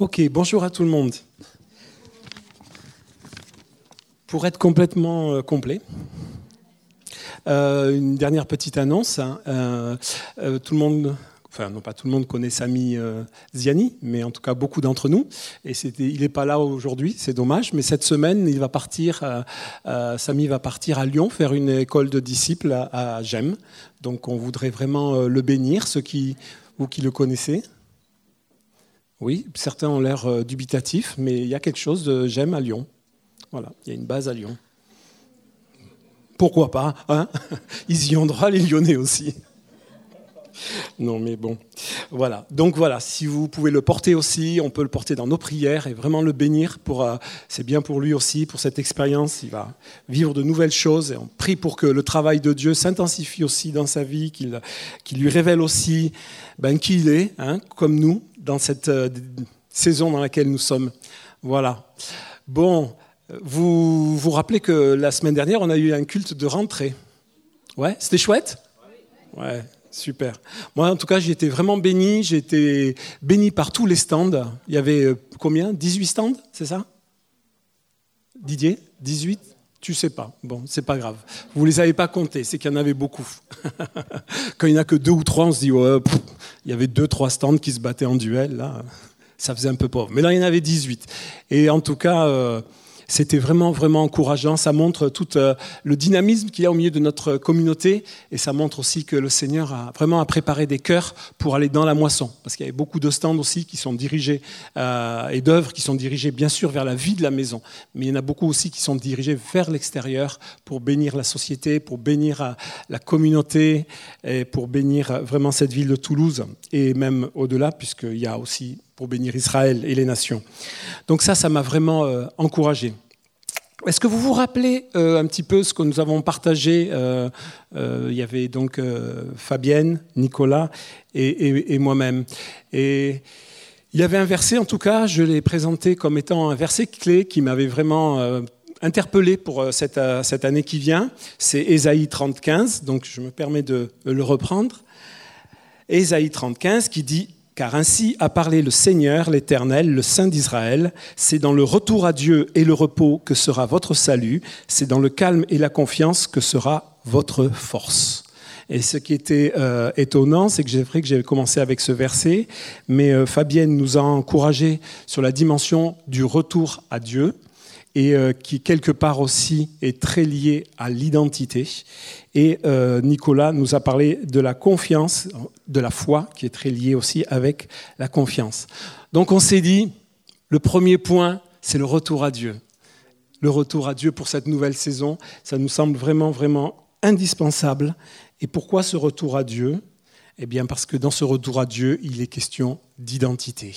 Ok, bonjour à tout le monde. Pour être complètement euh, complet, euh, une dernière petite annonce. hein. Euh, tout le monde, enfin non pas tout le monde connaît Samy Ziani, mais en tout cas beaucoup d'entre nous. Et il n'est pas là aujourd'hui, c'est dommage. Mais cette semaine, il va partir. Samy va partir à Lyon faire une école de disciples à, à Gênes. Donc on voudrait vraiment le bénir, ceux qui vous qui le connaissez. Oui, certains ont l'air euh, dubitatifs, mais il y a quelque chose de j'aime à Lyon. Voilà, il y a une base à Lyon. Pourquoi pas hein? Ils y droit, les Lyonnais aussi. Non, mais bon. Voilà. Donc voilà, si vous pouvez le porter aussi, on peut le porter dans nos prières et vraiment le bénir. Pour, euh, c'est bien pour lui aussi, pour cette expérience. Il va vivre de nouvelles choses et on prie pour que le travail de Dieu s'intensifie aussi dans sa vie, qu'il, qu'il lui révèle aussi ben, qui il est, hein, comme nous, dans cette euh, saison dans laquelle nous sommes. Voilà. Bon, vous vous rappelez que la semaine dernière, on a eu un culte de rentrée. Ouais, c'était chouette? Ouais, super. Moi, en tout cas, j'ai été vraiment béni. J'ai été béni par tous les stands. Il y avait euh, combien? 18 stands, c'est ça? Didier 18 tu sais pas. Bon, c'est pas grave. Vous les avez pas comptés, c'est qu'il y en avait beaucoup. Quand il n'y en a que deux ou trois, on se dit, il y avait deux, trois stands qui se battaient en duel, là. Ça faisait un peu pauvre. Mais là, il y en avait 18. Et en tout cas, euh, c'était vraiment, vraiment encourageant. Ça montre tout euh, le dynamisme qu'il y a au milieu de notre communauté. Et ça montre aussi que le Seigneur a vraiment a préparé des cœurs pour aller dans la moisson. Parce qu'il y avait beaucoup de stands aussi qui sont dirigés euh, et d'œuvres qui sont dirigées, bien sûr, vers la vie de la maison. Mais il y en a beaucoup aussi qui sont dirigés vers l'extérieur pour bénir la société, pour bénir euh, la communauté et pour bénir vraiment cette ville de Toulouse. Et même au-delà, puisqu'il y a aussi pour bénir Israël et les nations. Donc ça, ça m'a vraiment euh, encouragé. Est-ce que vous vous rappelez euh, un petit peu ce que nous avons partagé euh, Il y avait donc Fabienne, Nicolas et, et- moi-même. Et il y avait un verset, en tout cas, je l'ai présenté comme étant un verset clé qui m'avait vraiment interpellé pour cette, cette année qui vient. C'est Ésaïe 30, 15, donc je me permets de le reprendre. Ésaïe 35 qui dit Car ainsi a parlé le Seigneur, l'Éternel, le Saint d'Israël. C'est dans le retour à Dieu et le repos que sera votre salut. C'est dans le calme et la confiance que sera votre force. Et ce qui était euh, étonnant, c'est que j'ai vrai que j'ai commencé avec ce verset, mais euh, Fabienne nous a encouragé sur la dimension du retour à Dieu et euh, qui quelque part aussi est très lié à l'identité. Et euh, Nicolas nous a parlé de la confiance, de la foi, qui est très liée aussi avec la confiance. Donc on s'est dit, le premier point, c'est le retour à Dieu. Le retour à Dieu pour cette nouvelle saison, ça nous semble vraiment, vraiment indispensable. Et pourquoi ce retour à Dieu? Eh bien parce que dans ce retour à Dieu, il est question d'identité.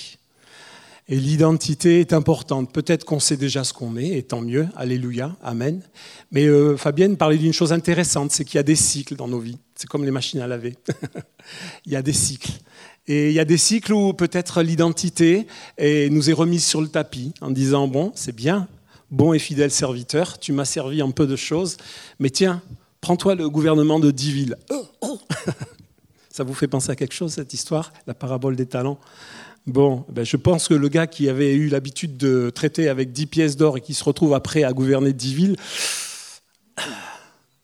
Et l'identité est importante. Peut-être qu'on sait déjà ce qu'on est, et tant mieux. Alléluia, Amen. Mais euh, Fabienne parlait d'une chose intéressante, c'est qu'il y a des cycles dans nos vies. C'est comme les machines à laver. il y a des cycles. Et il y a des cycles où peut-être l'identité nous est remise sur le tapis en disant, bon, c'est bien, bon et fidèle serviteur, tu m'as servi en peu de choses, mais tiens, prends-toi le gouvernement de dix villes. Ça vous fait penser à quelque chose, cette histoire, la parabole des talents Bon, ben je pense que le gars qui avait eu l'habitude de traiter avec 10 pièces d'or et qui se retrouve après à gouverner 10 villes,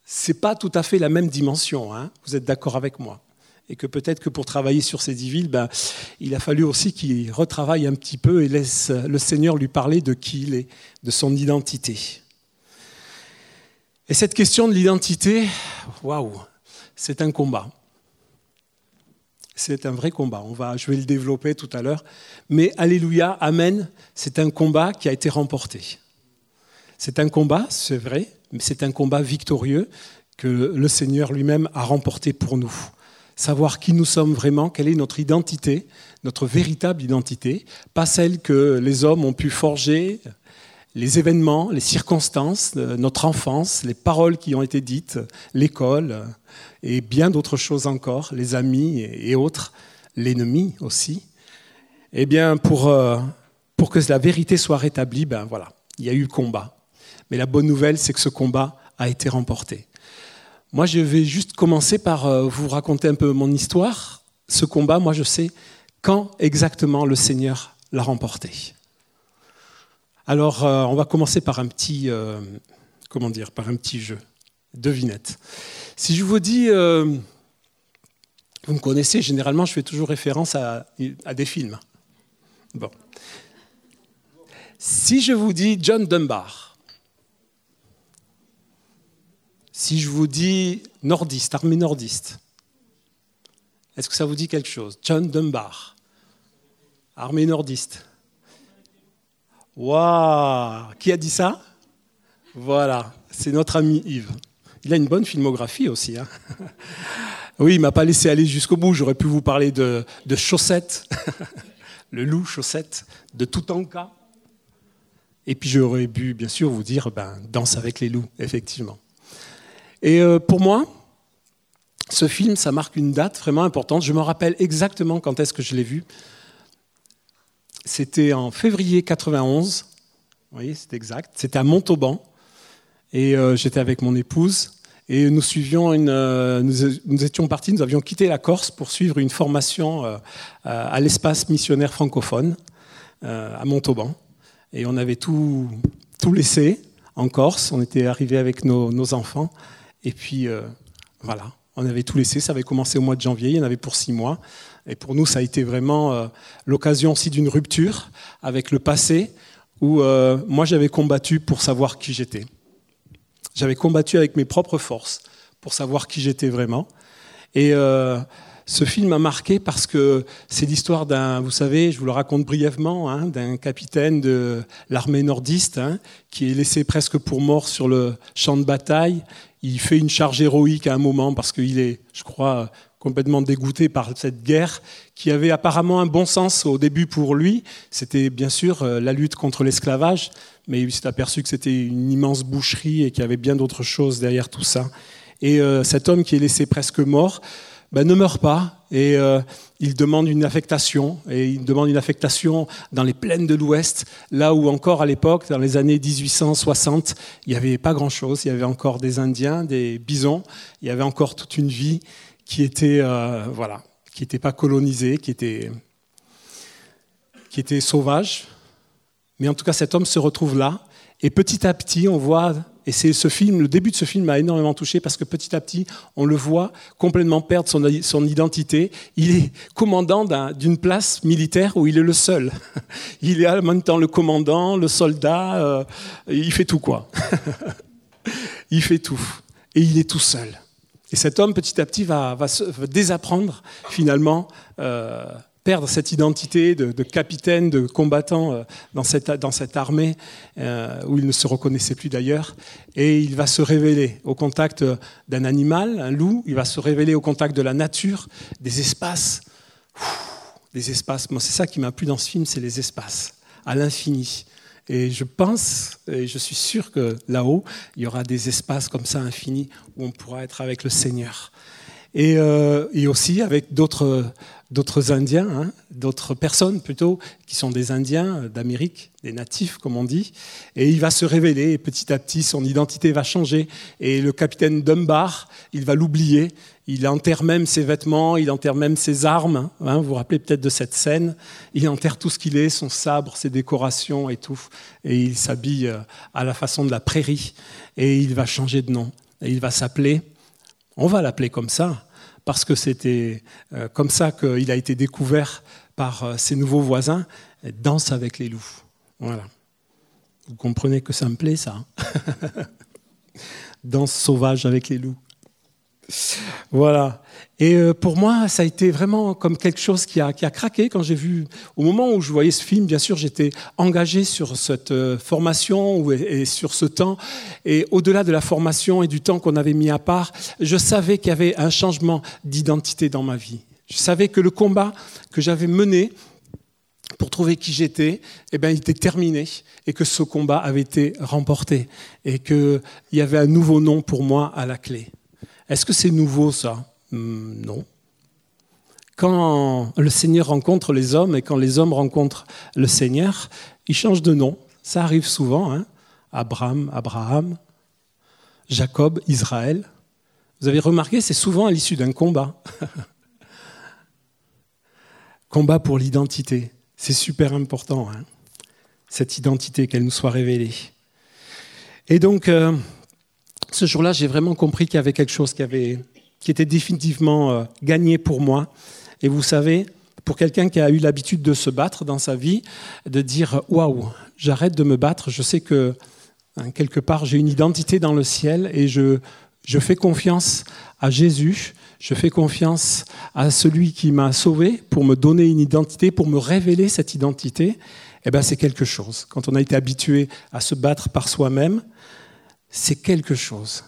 c'est pas tout à fait la même dimension. Hein Vous êtes d'accord avec moi Et que peut-être que pour travailler sur ces 10 villes, ben, il a fallu aussi qu'il retravaille un petit peu et laisse le Seigneur lui parler de qui il est, de son identité. Et cette question de l'identité, waouh, c'est un combat. C'est un vrai combat. On va, je vais le développer tout à l'heure. Mais Alléluia, Amen, c'est un combat qui a été remporté. C'est un combat, c'est vrai, mais c'est un combat victorieux que le Seigneur lui-même a remporté pour nous. Savoir qui nous sommes vraiment, quelle est notre identité, notre véritable identité, pas celle que les hommes ont pu forger, les événements, les circonstances, notre enfance, les paroles qui ont été dites, l'école et bien d'autres choses encore, les amis et autres, l'ennemi aussi. Eh bien, pour, euh, pour que la vérité soit rétablie, ben voilà, il y a eu combat. Mais la bonne nouvelle, c'est que ce combat a été remporté. Moi, je vais juste commencer par euh, vous raconter un peu mon histoire. Ce combat, moi, je sais quand exactement le Seigneur l'a remporté. Alors, euh, on va commencer par un petit, euh, comment dire, par un petit jeu, devinette. Si je vous dis, euh, vous me connaissez, généralement, je fais toujours référence à, à des films. Bon. Si je vous dis John Dunbar, si je vous dis nordiste, armée nordiste, est-ce que ça vous dit quelque chose? John Dunbar, armée nordiste. Waouh Qui a dit ça? Voilà, c'est notre ami Yves. Il a une bonne filmographie aussi. Hein oui, il m'a pas laissé aller jusqu'au bout. J'aurais pu vous parler de, de chaussettes, le loup chaussette, de Toutanka. Et puis j'aurais pu, bien sûr, vous dire, ben, danse avec les loups, effectivement. Et euh, pour moi, ce film, ça marque une date vraiment importante. Je me rappelle exactement quand est-ce que je l'ai vu. C'était en février 91. Oui, c'est exact. C'était à Montauban. Et euh, j'étais avec mon épouse. Et nous suivions une, euh, nous, étions partis, nous avions quitté la Corse pour suivre une formation euh, à l'espace missionnaire francophone à Montauban. Et on avait tout, tout laissé en Corse. On était arrivé avec nos, nos enfants. Et puis, voilà, on avait tout laissé. Ça avait commencé au mois de janvier. Il y en avait pour six mois. Et pour nous, ça a été vraiment euh, l'occasion aussi d'une rupture avec le passé, où euh, moi j'avais combattu pour savoir qui j'étais. J'avais combattu avec mes propres forces pour savoir qui j'étais vraiment. Et euh, ce film a marqué parce que c'est l'histoire d'un, vous savez, je vous le raconte brièvement, hein, d'un capitaine de l'armée nordiste hein, qui est laissé presque pour mort sur le champ de bataille. Il fait une charge héroïque à un moment parce qu'il est, je crois, complètement dégoûté par cette guerre qui avait apparemment un bon sens au début pour lui. C'était bien sûr euh, la lutte contre l'esclavage, mais il s'est aperçu que c'était une immense boucherie et qu'il y avait bien d'autres choses derrière tout ça. Et euh, cet homme qui est laissé presque mort ben, ne meurt pas et euh, il demande une affectation et il demande une affectation dans les plaines de l'Ouest, là où encore à l'époque, dans les années 1860, il n'y avait pas grand-chose. Il y avait encore des Indiens, des bisons, il y avait encore toute une vie qui était euh, voilà, qui n'était pas colonisé, qui était qui était sauvage. Mais en tout cas, cet homme se retrouve là, et petit à petit, on voit, et c'est ce film, le début de ce film m'a énormément touché parce que petit à petit, on le voit complètement perdre son, son identité. Il est commandant d'une place militaire où il est le seul. Il est en même temps le commandant, le soldat, euh, il fait tout quoi. il fait tout, et il est tout seul. Et cet homme, petit à petit, va, désapprendre finalement, euh, perdre cette identité de, capitaine, de combattant euh, dans, cette, armée euh, où il ne se reconnaissait plus d'ailleurs. Et il va se révéler au contact d'un animal, un loup, il va se révéler au contact de la nature, des espaces. des espaces. Moi, c'est ça qui m'a plu dans ce film, c'est les espaces, à l'infini. Et je pense, et je suis sûr que là-haut, il y aura des espaces comme ça infinis où on pourra être avec le Seigneur. Et, euh, aussi avec d'autres d'autres Indiens, hein, d'autres personnes plutôt, qui sont des Indiens d'Amérique, des natifs comme on dit, et il va se révéler, et petit à petit son identité va changer, et le capitaine Dunbar, il va l'oublier, il enterre même ses vêtements, il enterre même ses armes, hein, vous vous rappelez peut-être de cette scène, il enterre tout ce qu'il est, son sabre, ses décorations et tout, et il s'habille euh, à la façon de la prairie, et il va changer de nom, et il va s'appeler, on va l'appeler comme ça, parce que c'était euh, comme ça qu'il a été découvert par euh, ses nouveaux voisins, danse avec les loups. Voilà. Vous comprenez que ça me plaît, ça. Hein. danse sauvage avec les loups. Voilà. Et euh, pour moi, ça a été vraiment comme quelque chose qui a, qui a craqué quand j'ai vu. Au moment où je voyais ce film, bien sûr, j'étais engagé sur cette euh, formation et sur ce temps. Et au-delà de la formation et du temps qu'on avait mis à part, je savais qu'il y avait un changement d'identité dans ma vie. Je savais que le combat que j'avais mené pour trouver qui j'étais, eh ben, il était terminé et que ce combat avait été remporté et qu'il y avait un nouveau nom pour moi à la clé. Est-ce que c'est nouveau ça? Hmm, Non. Quand le Seigneur rencontre les hommes et quand les hommes rencontrent le Seigneur, ils changent de nom. Ça arrive souvent. Hein Abraham, Abraham, Jacob, Israël. Vous avez remarqué, c'est souvent à l'issue d'un combat. combat pour l'identité. C'est super important, hein, cette identité, qu'elle nous soit révélée. Et donc, euh, ce jour-là, j'ai vraiment compris qu'il y avait quelque chose qui, avait, qui était définitivement euh, gagné pour moi. Et vous savez, pour quelqu'un qui a eu l'habitude de se battre dans sa vie, de dire Waouh, j'arrête de me battre, je sais que hein, quelque part j'ai une identité dans le ciel et je, je fais confiance à Jésus, je fais confiance à celui qui m'a sauvé pour me donner une identité, pour me révéler cette identité. Eh ben, c'est quelque chose. Quand on a été habitué à se battre par soi-même, c'est quelque chose.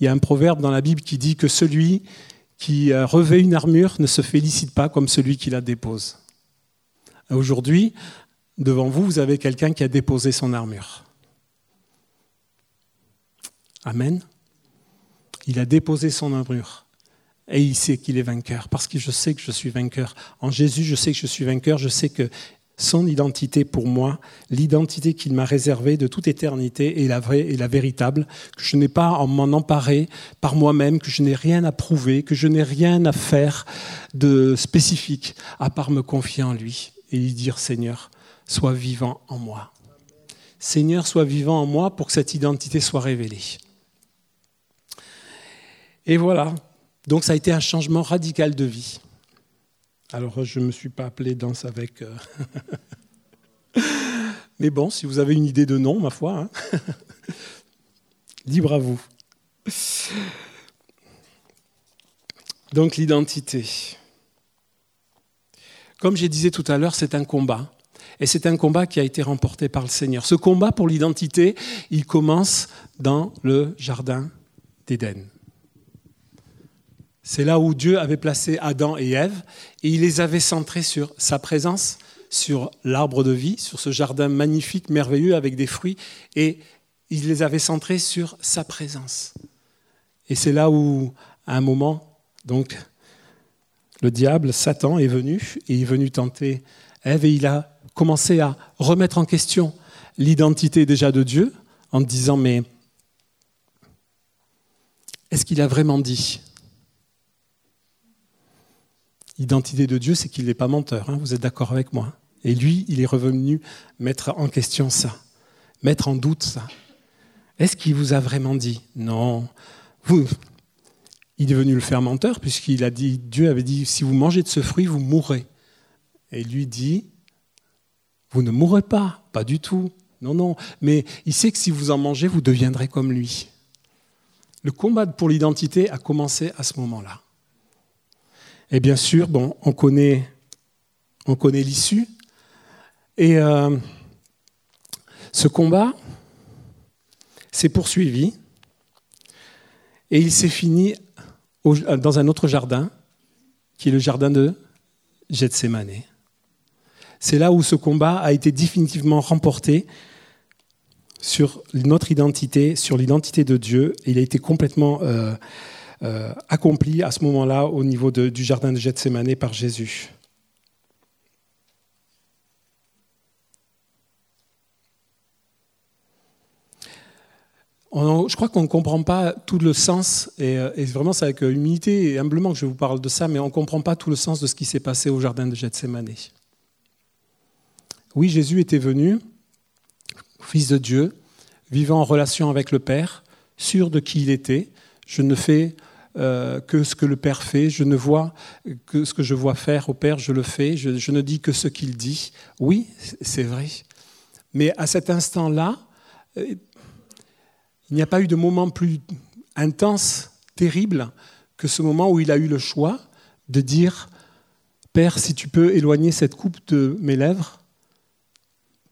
Il y a un proverbe dans la Bible qui dit que celui qui revêt une armure ne se félicite pas comme celui qui la dépose. Aujourd'hui, devant vous, vous avez quelqu'un qui a déposé son armure. Amen. Il a déposé son armure. Et il sait qu'il est vainqueur, parce que je sais que je suis vainqueur. En Jésus, je sais que je suis vainqueur, je sais que son identité pour moi, l'identité qu'il m'a réservée de toute éternité est la vraie et la véritable, que je n'ai pas à m'en emparer par moi-même, que je n'ai rien à prouver, que je n'ai rien à faire de spécifique à part me confier en lui et lui dire Seigneur, sois vivant en moi. Seigneur, sois vivant en moi pour que cette identité soit révélée. Et voilà, donc ça a été un changement radical de vie. Alors, je ne me suis pas appelé danse avec. Euh, mais bon, si vous avez une idée de nom, ma foi, hein. libre à vous. Donc, l'identité. Comme je disais tout à l'heure, c'est un combat. Et c'est un combat qui a été remporté par le Seigneur. Ce combat pour l'identité, il commence dans le jardin d'Éden. C'est là où Dieu avait placé Adam et Ève, et il les avait centrés sur sa présence, sur l'arbre de vie, sur ce jardin magnifique, merveilleux, avec des fruits, et il les avait centrés sur sa présence. Et c'est là où, à un moment, donc, le diable, Satan, est venu, et est venu tenter Ève, et il a commencé à remettre en question l'identité déjà de Dieu, en disant, mais est-ce qu'il a vraiment dit L'identité de Dieu, c'est qu'il n'est pas menteur, hein, vous êtes d'accord avec moi. Et lui, il est revenu mettre en question ça, mettre en doute ça. Est-ce qu'il vous a vraiment dit Non. Vous, il est venu le faire menteur, puisqu'il a dit, Dieu avait dit, si vous mangez de ce fruit, vous mourrez. Et lui dit, vous ne mourrez pas, pas du tout. Non, non. Mais il sait que si vous en mangez, vous deviendrez comme lui. Le combat pour l'identité a commencé à ce moment-là. Et bien sûr, bon, on connaît, on connaît l'issue. Et euh, ce combat s'est poursuivi et il s'est fini dans un autre jardin, qui est le jardin de Gethsemane. C'est là où ce combat a été définitivement remporté sur notre identité, sur l'identité de Dieu. Il a été complètement euh, accompli à ce moment-là au niveau du jardin de Gethsemane par Jésus. je crois qu'on ne comprend pas tout le sens, et, euh, et vraiment c'est avec humilité et humblement que je vous parle de ça, mais on ne comprend pas tout le sens de ce qui s'est passé au jardin de Gethsemane. Oui, Jésus était venu, fils de Dieu, vivant en relation avec le Père, sûr de qui il était. Je ne fais euh, que ce que le Père fait. Je ne vois que ce que je vois faire au Père, je le fais. Je, ne dis que ce qu'il dit. Oui, c'est vrai. Mais à cet instant-là, euh, il n'y a pas eu de moment plus intense, terrible, que ce moment où il a eu le choix de dire, Père, si tu peux éloigner cette coupe de mes lèvres,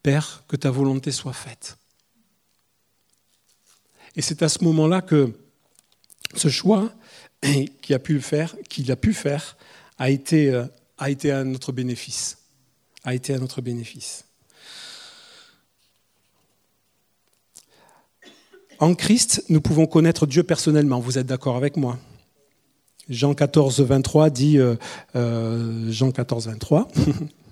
Père, que ta volonté soit faite. Et c'est à ce moment-là que ce choix qu'il a pu faire, qu'il a pu faire, a été, euh, a été à notre bénéfice. A été à notre bénéfice. En Christ, nous pouvons connaître Dieu personnellement. Vous êtes d'accord avec moi? Jean 14, 23 dit, euh, euh, Jean 14, 23,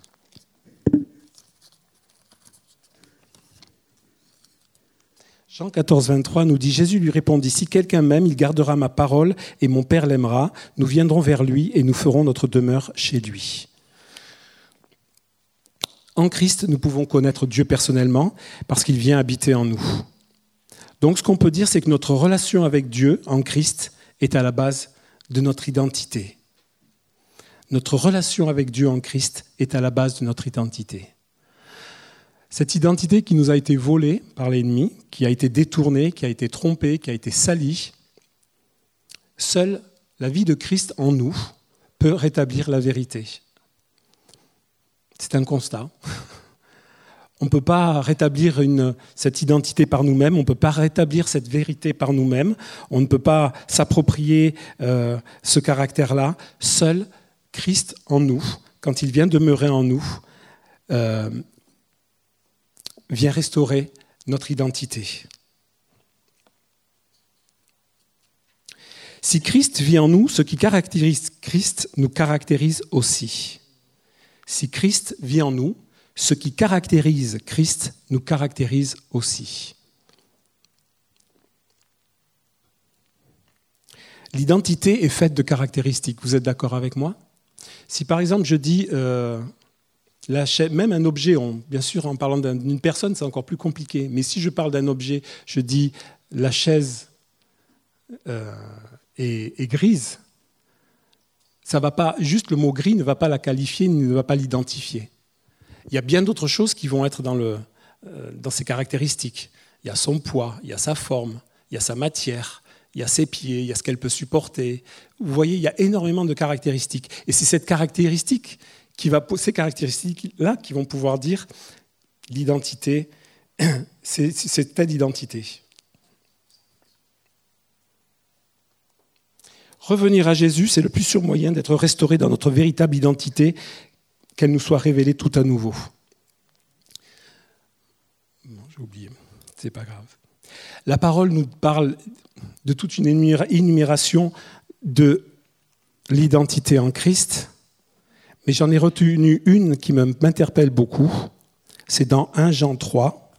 Jean 14, 23 nous dit, Jésus lui répondit, si quelqu'un m'aime, il gardera ma parole et mon Père l'aimera. Nous viendrons vers lui et nous ferons notre demeure chez lui. En Christ, nous pouvons connaître Dieu personnellement parce qu'il vient habiter en nous. Donc ce qu'on peut dire, c'est que notre relation avec Dieu en Christ est à la base de notre identité. Notre relation avec Dieu en Christ est à la base de notre identité. Cette identité qui nous a été volée par l'ennemi, qui a été détournée, qui a été trompée, qui a été salie, seule la vie de Christ en nous peut rétablir la vérité. C'est un constat. On ne peut pas rétablir cette identité par nous-mêmes, on ne peut pas rétablir cette vérité par nous-mêmes, on ne peut pas s'approprier euh, ce caractère-là. Seul Christ en nous, quand il vient demeurer en nous, euh, vient restaurer notre identité. Si Christ vit en nous, ce qui caractérise Christ nous caractérise aussi. Si Christ vit en nous, ce qui caractérise Christ nous caractérise aussi. L'identité est faite de caractéristiques. Vous êtes d'accord avec moi? Si par exemple je dis, euh, même un objet, bien sûr en parlant d'une personne c'est encore plus compliqué, mais si je parle d'un objet, je dis la chaise euh, est, grise, ça va pas, juste le mot gris ne va pas la qualifier, ne va pas l'identifier. Il y a bien d'autres choses qui vont être euh, dans ses caractéristiques. Il y a son poids, il y a sa forme, il y a sa matière, il y a ses pieds, il y a ce qu'elle peut supporter. Vous voyez, il y a énormément de caractéristiques. Et c'est cette caractéristique qui va, ces caractéristiques-là qui vont pouvoir dire l'identité, c'est telle identité. Revenir à Jésus, c'est le plus sûr moyen d'être restauré dans notre véritable identité, qu'elle nous soit révélée tout à nouveau. j'ai oublié, c'est pas grave. La parole nous parle de toute une énumération de l'identité en Christ, mais j'en ai retenu une qui m'interpelle beaucoup. C'est dans 1 Jean 3,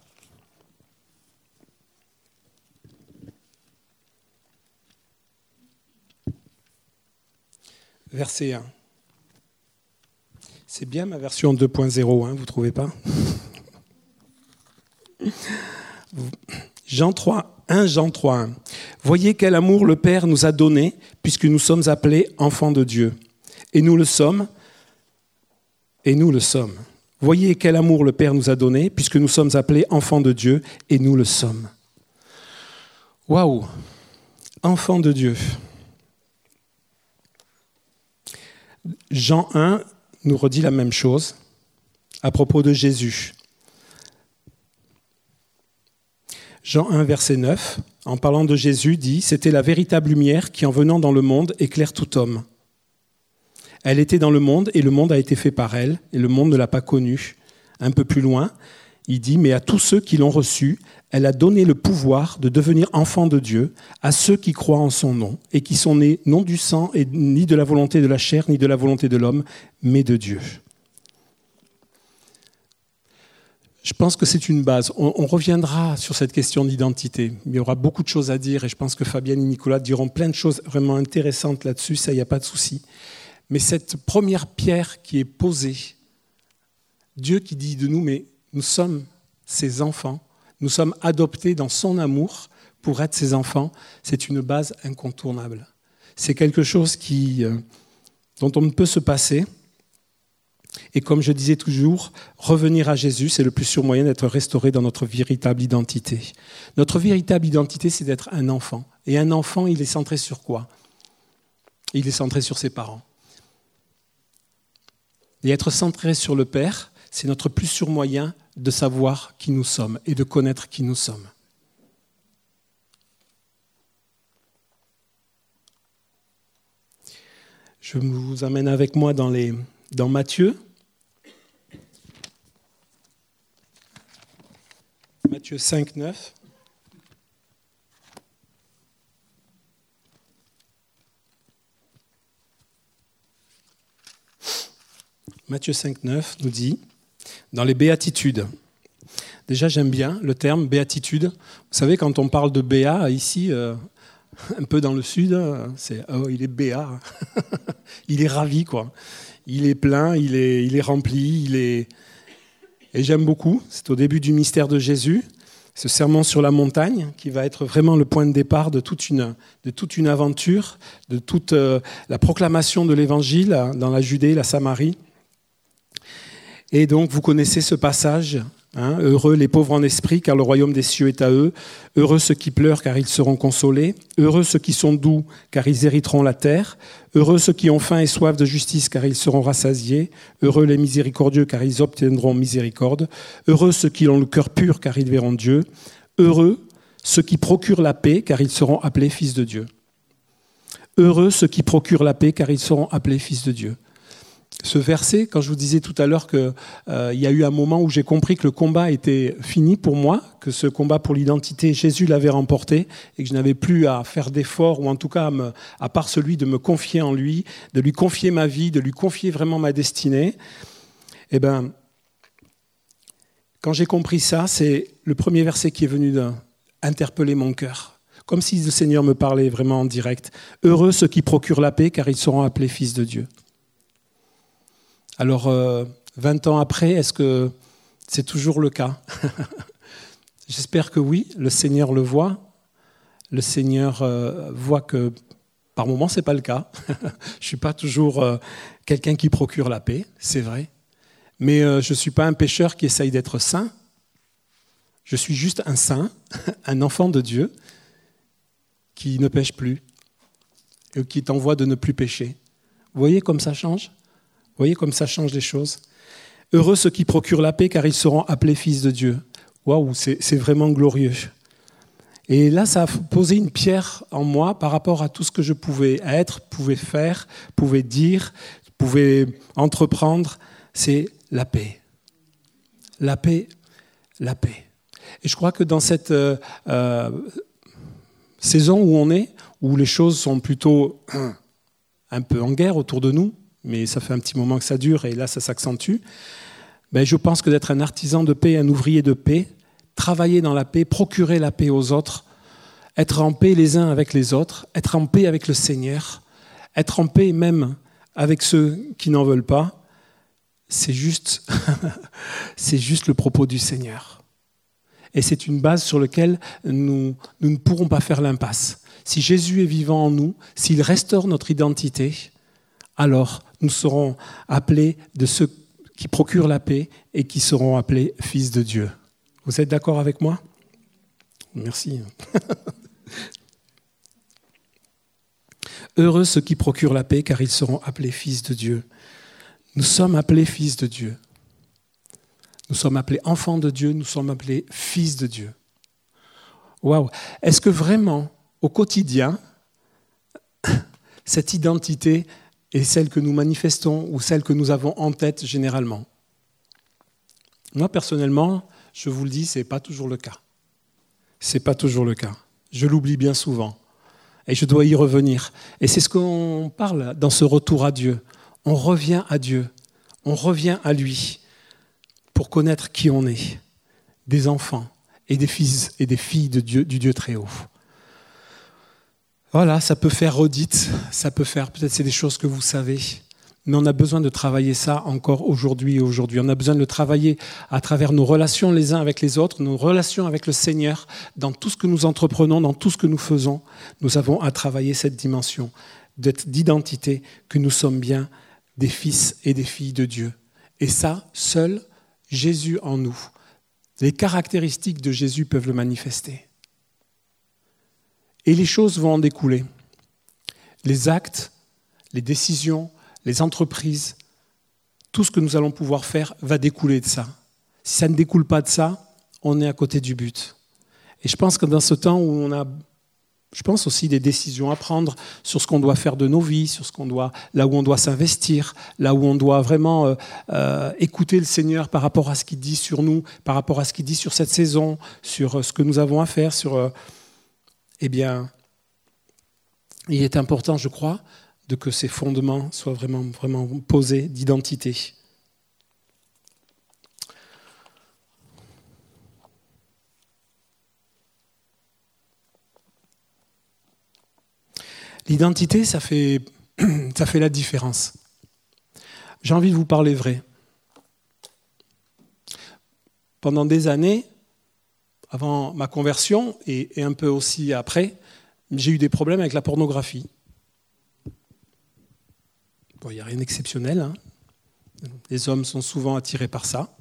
verset 1. C'est bien ma version 2.0, hein, vous ne trouvez pas? Jean 3, 1 Jean 3, 1. Voyez quel amour le Père nous a donné, puisque nous sommes appelés enfants de Dieu. Et nous le sommes, et nous le sommes. Voyez quel amour le Père nous a donné, puisque nous sommes appelés enfants de Dieu, et nous le sommes. Waouh Enfants de Dieu. Jean 1 nous redit la même chose à propos de Jésus. Jean 1, verset 9, en parlant de Jésus, dit C'était la véritable lumière qui, en venant dans le monde, éclaire tout homme. Elle était dans le monde et le monde a été fait par elle, et le monde ne l'a pas connue. Un peu plus loin, il dit Mais à tous ceux qui l'ont reçue, elle a donné le pouvoir de devenir enfants de Dieu à ceux qui croient en son nom et qui sont nés non du sang et ni de la volonté de la chair ni de la volonté de l'homme, mais de Dieu. Je pense que c'est une base. On, reviendra sur cette question d'identité. Il y aura beaucoup de choses à dire et je pense que Fabienne et Nicolas diront plein de choses vraiment intéressantes là-dessus, ça, il n'y a pas de souci. Mais cette première pierre qui est posée, Dieu qui dit de nous, mais nous sommes ses enfants, nous sommes adoptés dans son amour pour être ses enfants, c'est une base incontournable. C'est quelque chose qui, euh, dont on ne peut se passer. Et comme je disais toujours, revenir à Jésus, c'est le plus sûr moyen d'être restauré dans notre véritable identité. Notre véritable identité, c'est d'être un enfant. Et un enfant, il est centré sur quoi? Il est centré sur ses parents. Et être centré sur le Père, c'est notre plus sûr moyen de savoir qui nous sommes et de connaître qui nous sommes. Je vous amène avec moi dans, les, dans Matthieu. Matthieu 5, 9. Matthieu 5, 9 nous dit dans les béatitudes. Déjà, j'aime bien le terme béatitude. Vous savez, quand on parle de béat ici, euh, un peu dans le sud, c'est oh, il est béat. il est ravi, quoi. Il est plein, il est, rempli, il est. Et j'aime beaucoup, c'est au début du mystère de Jésus, ce serment sur la montagne qui va être vraiment le point de départ de toute une, aventure, de toute euh, la proclamation de l'évangile dans la Judée, la Samarie. Et donc vous connaissez ce passage Hein, heureux les pauvres en esprit, car le royaume des cieux est à eux. Heureux ceux qui pleurent, car ils seront consolés. Heureux ceux qui sont doux, car ils hériteront la terre. Heureux ceux qui ont faim et soif de justice, car ils seront rassasiés. Heureux les miséricordieux, car ils obtiendront miséricorde. Heureux ceux qui ont le cœur pur, car ils verront Dieu. Heureux ceux qui procurent la paix, car ils seront appelés fils de Dieu. Heureux ceux qui procurent la paix, car ils seront appelés fils de Dieu ce verset, quand je vous disais tout à l'heure qu'il euh, y a eu un moment où j'ai compris que le combat était fini pour moi, que ce combat pour l'identité, Jésus l'avait remporté et que je n'avais plus à faire d'efforts, ou en tout cas à, part celui de me confier en lui, de lui confier ma vie, de lui confier vraiment ma destinée, eh ben, quand j'ai compris ça, c'est le premier verset qui est venu interpeller mon cœur. Comme si le Seigneur me parlait vraiment en direct. Heureux ceux qui procurent la paix, car ils seront appelés fils de Dieu. Alors, 20 euh, ans après, est-ce que c'est toujours le cas? J'espère que oui, le Seigneur le voit. Le Seigneur euh, voit que par moments, ce n'est pas le cas. je ne suis pas toujours euh, quelqu'un qui procure la paix, c'est vrai. Mais je ne suis pas un pécheur qui essaye d'être saint. Je suis juste un saint, un enfant de Dieu, qui ne pêche plus et qui t'envoie de ne plus pécher. Vous voyez comme ça change? Vous voyez comme ça change les choses Heureux ceux qui procurent la paix, car ils seront appelés fils de Dieu. Waouh, c'est vraiment glorieux. Et là, ça a posé une pierre en moi par rapport à tout ce que je pouvais être, pouvais faire, pouvais dire, pouvais entreprendre. C'est la paix. La paix, la paix. Et je crois que dans cette euh, euh, saison où on est, où les choses sont plutôt un peu en guerre autour de nous, mais ça fait un petit moment que ça dure et là ça s'accentue. Ben, je pense que d'être un artisan de paix, un ouvrier de paix, travailler dans la paix, procurer la paix aux autres, être en paix les uns avec les autres, être en paix avec le Seigneur, être en paix même avec ceux qui n'en veulent pas, c'est juste, c'est juste le propos du Seigneur. Et c'est une base sur laquelle nous, nous ne pourrons pas faire l'impasse. Si Jésus est vivant en nous, s'il restaure notre identité, alors nous serons appelés de ceux qui procurent la paix et qui seront appelés fils de Dieu. Vous êtes d'accord avec moi? Merci. Heureux ceux qui procurent la paix, car ils seront appelés fils de Dieu. Nous sommes appelés fils de Dieu. Nous sommes appelés enfants de Dieu, nous sommes appelés fils de Dieu. Waouh Est-ce que vraiment, au quotidien, cette identité, et celle que nous manifestons ou celle que nous avons en tête généralement. Moi, personnellement, je vous le dis, ce n'est pas toujours le cas. Ce n'est pas toujours le cas. Je l'oublie bien souvent. Et je dois y revenir. Et c'est ce qu'on parle dans ce retour à Dieu. On revient à Dieu. On revient à lui pour connaître qui on est. Des enfants et des fils et des filles de du Dieu très haut. Voilà, ça peut faire redite, ça peut faire, peut-être c'est des choses que vous savez, mais on a besoin de travailler ça encore aujourd'hui et aujourd'hui. On a besoin de le travailler à travers nos relations les uns avec les autres, nos relations avec le Seigneur, dans tout ce que nous entreprenons, dans tout ce que nous faisons. Nous avons à travailler cette dimension d'identité, que nous sommes bien des fils et des filles de Dieu. Et ça, seul Jésus en nous. Les caractéristiques de Jésus peuvent le manifester. Et les choses vont en découler. Les actes, les décisions, les entreprises, tout ce que nous allons pouvoir faire va découler de ça. Si ça ne découle pas de ça, on est à côté du but. Et je pense que dans ce temps où on a, je pense aussi des décisions à prendre sur ce qu'on doit faire de nos vies, sur ce qu'on doit, là où on doit s'investir, là où on doit vraiment euh, euh, écouter le Seigneur par rapport à ce qu'il dit sur nous, par rapport à ce qu'il dit sur cette saison, sur euh, ce que nous avons à faire, sur eh bien, il est important, je crois, de que ces fondements soient vraiment, posés d'identité. L'identité, ça fait, ça fait la différence. J'ai envie de vous parler vrai. pendant des années, avant ma conversion et, un peu aussi après, j'ai eu des problèmes avec la pornographie. Il n'y a rien d'exceptionnel. Hein. Les hommes sont souvent attirés par ça.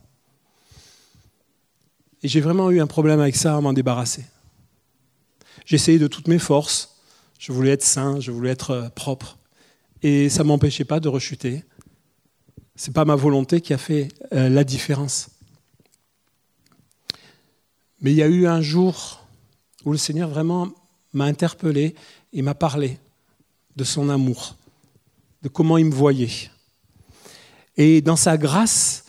Et j'ai vraiment eu un problème avec ça à m'en débarrasser. Essayé de toutes mes forces. Je voulais être sain, je voulais être euh, propre. Et ça ne m'empêchait pas de rechuter. Ce n'est pas ma volonté qui a fait euh, la différence. Mais il y a eu un jour où le Seigneur vraiment m'a interpellé et m'a parlé de son amour, de comment il me voyait. Et dans sa grâce,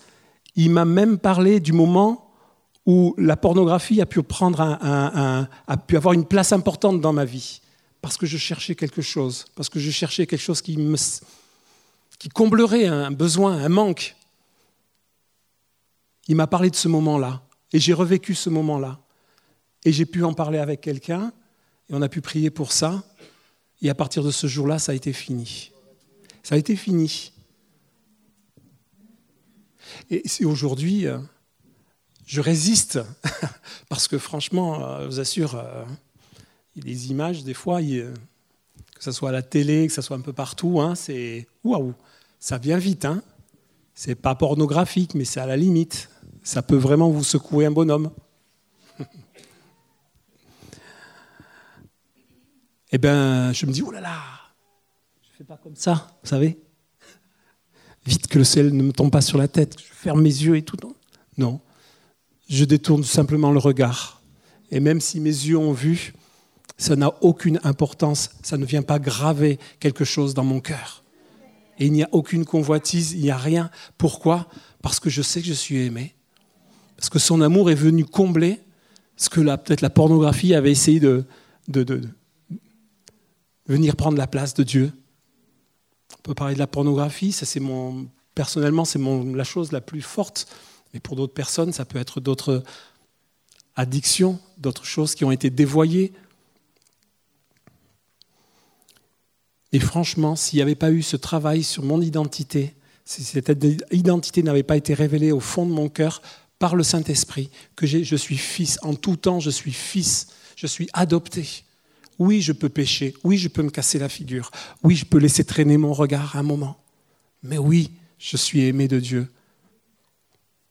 il m'a même parlé du moment où la pornographie a pu, prendre a pu avoir une place importante dans ma vie, parce que je cherchais quelque chose, parce que je cherchais quelque chose qui, me, qui comblerait un besoin, un manque. Il m'a parlé de ce moment-là, et j'ai revécu ce moment-là. Et j'ai pu en parler avec quelqu'un, et on a pu prier pour ça. Et à partir de ce jour-là, ça a été fini. Ça a été fini. Et aujourd'hui, euh, je résiste, parce que franchement, euh, je vous assure, euh, des images, des fois, que ce soit à la télé, que ce soit un peu partout, hein, c'est waouh, ça vient vite. Hein. C'est pas pornographique, mais c'est à la limite ça peut vraiment vous secouer un bonhomme. eh bien, je me dis, oh là là, je ne fais pas comme ça, vous savez. Vite que le ciel ne me tombe pas sur la tête, je ferme mes yeux et tout. Non, non. je détourne simplement le regard. Et même si mes yeux ont vu, ça n'a aucune importance, ça ne vient pas graver quelque chose dans mon cœur. Et il n'y a aucune convoitise, il n'y a rien. Pourquoi? Parce que je sais que je suis aimé parce que son amour est venu combler ce que peut-être la pornographie avait essayé de, venir prendre la place de Dieu. On peut parler de la pornographie, ça c'est mon, personnellement c'est la chose la plus forte, mais pour d'autres personnes ça peut être d'autres addictions, d'autres choses qui ont été dévoyées. Et franchement, s'il n'y avait pas eu ce travail sur mon identité, si cette identité n'avait pas été révélée au fond de mon cœur, par le Saint-Esprit que je suis fils. En tout temps, je suis fils. Je suis adopté. Oui, je peux pécher. Oui, je peux me casser la figure. Oui, je peux laisser traîner mon regard un moment. Mais oui, je suis aimé de Dieu.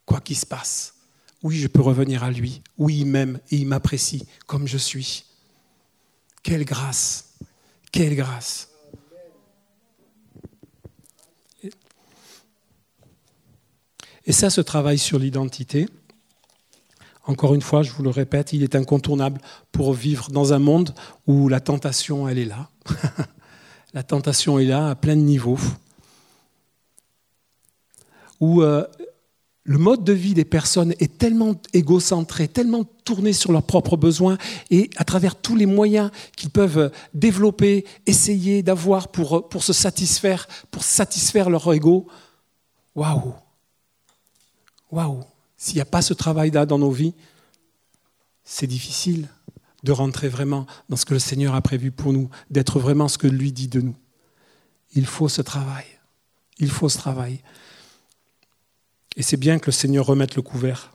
Quoi qu'il se passe. Oui, je peux revenir à lui. Oui, il m'aime et il m'apprécie comme je suis. Quelle grâce. Quelle grâce. Et ça, ce travail sur l'identité, encore une fois, je vous le répète, il est incontournable pour vivre dans un monde où la tentation, elle est là. la tentation est là à plein de niveaux. Où euh, le mode de vie des personnes est tellement égocentré, tellement tourné sur leurs propres besoins, et à travers tous les moyens qu'ils peuvent développer, essayer d'avoir pour, pour se satisfaire, pour satisfaire leur ego, waouh waouh, s'il n'y a pas ce travail-là dans nos vies, c'est difficile de rentrer vraiment dans ce que le Seigneur a prévu pour nous, d'être vraiment ce que lui dit de nous. Il faut ce travail. Il faut ce travail. Et c'est bien que le Seigneur remette le couvert.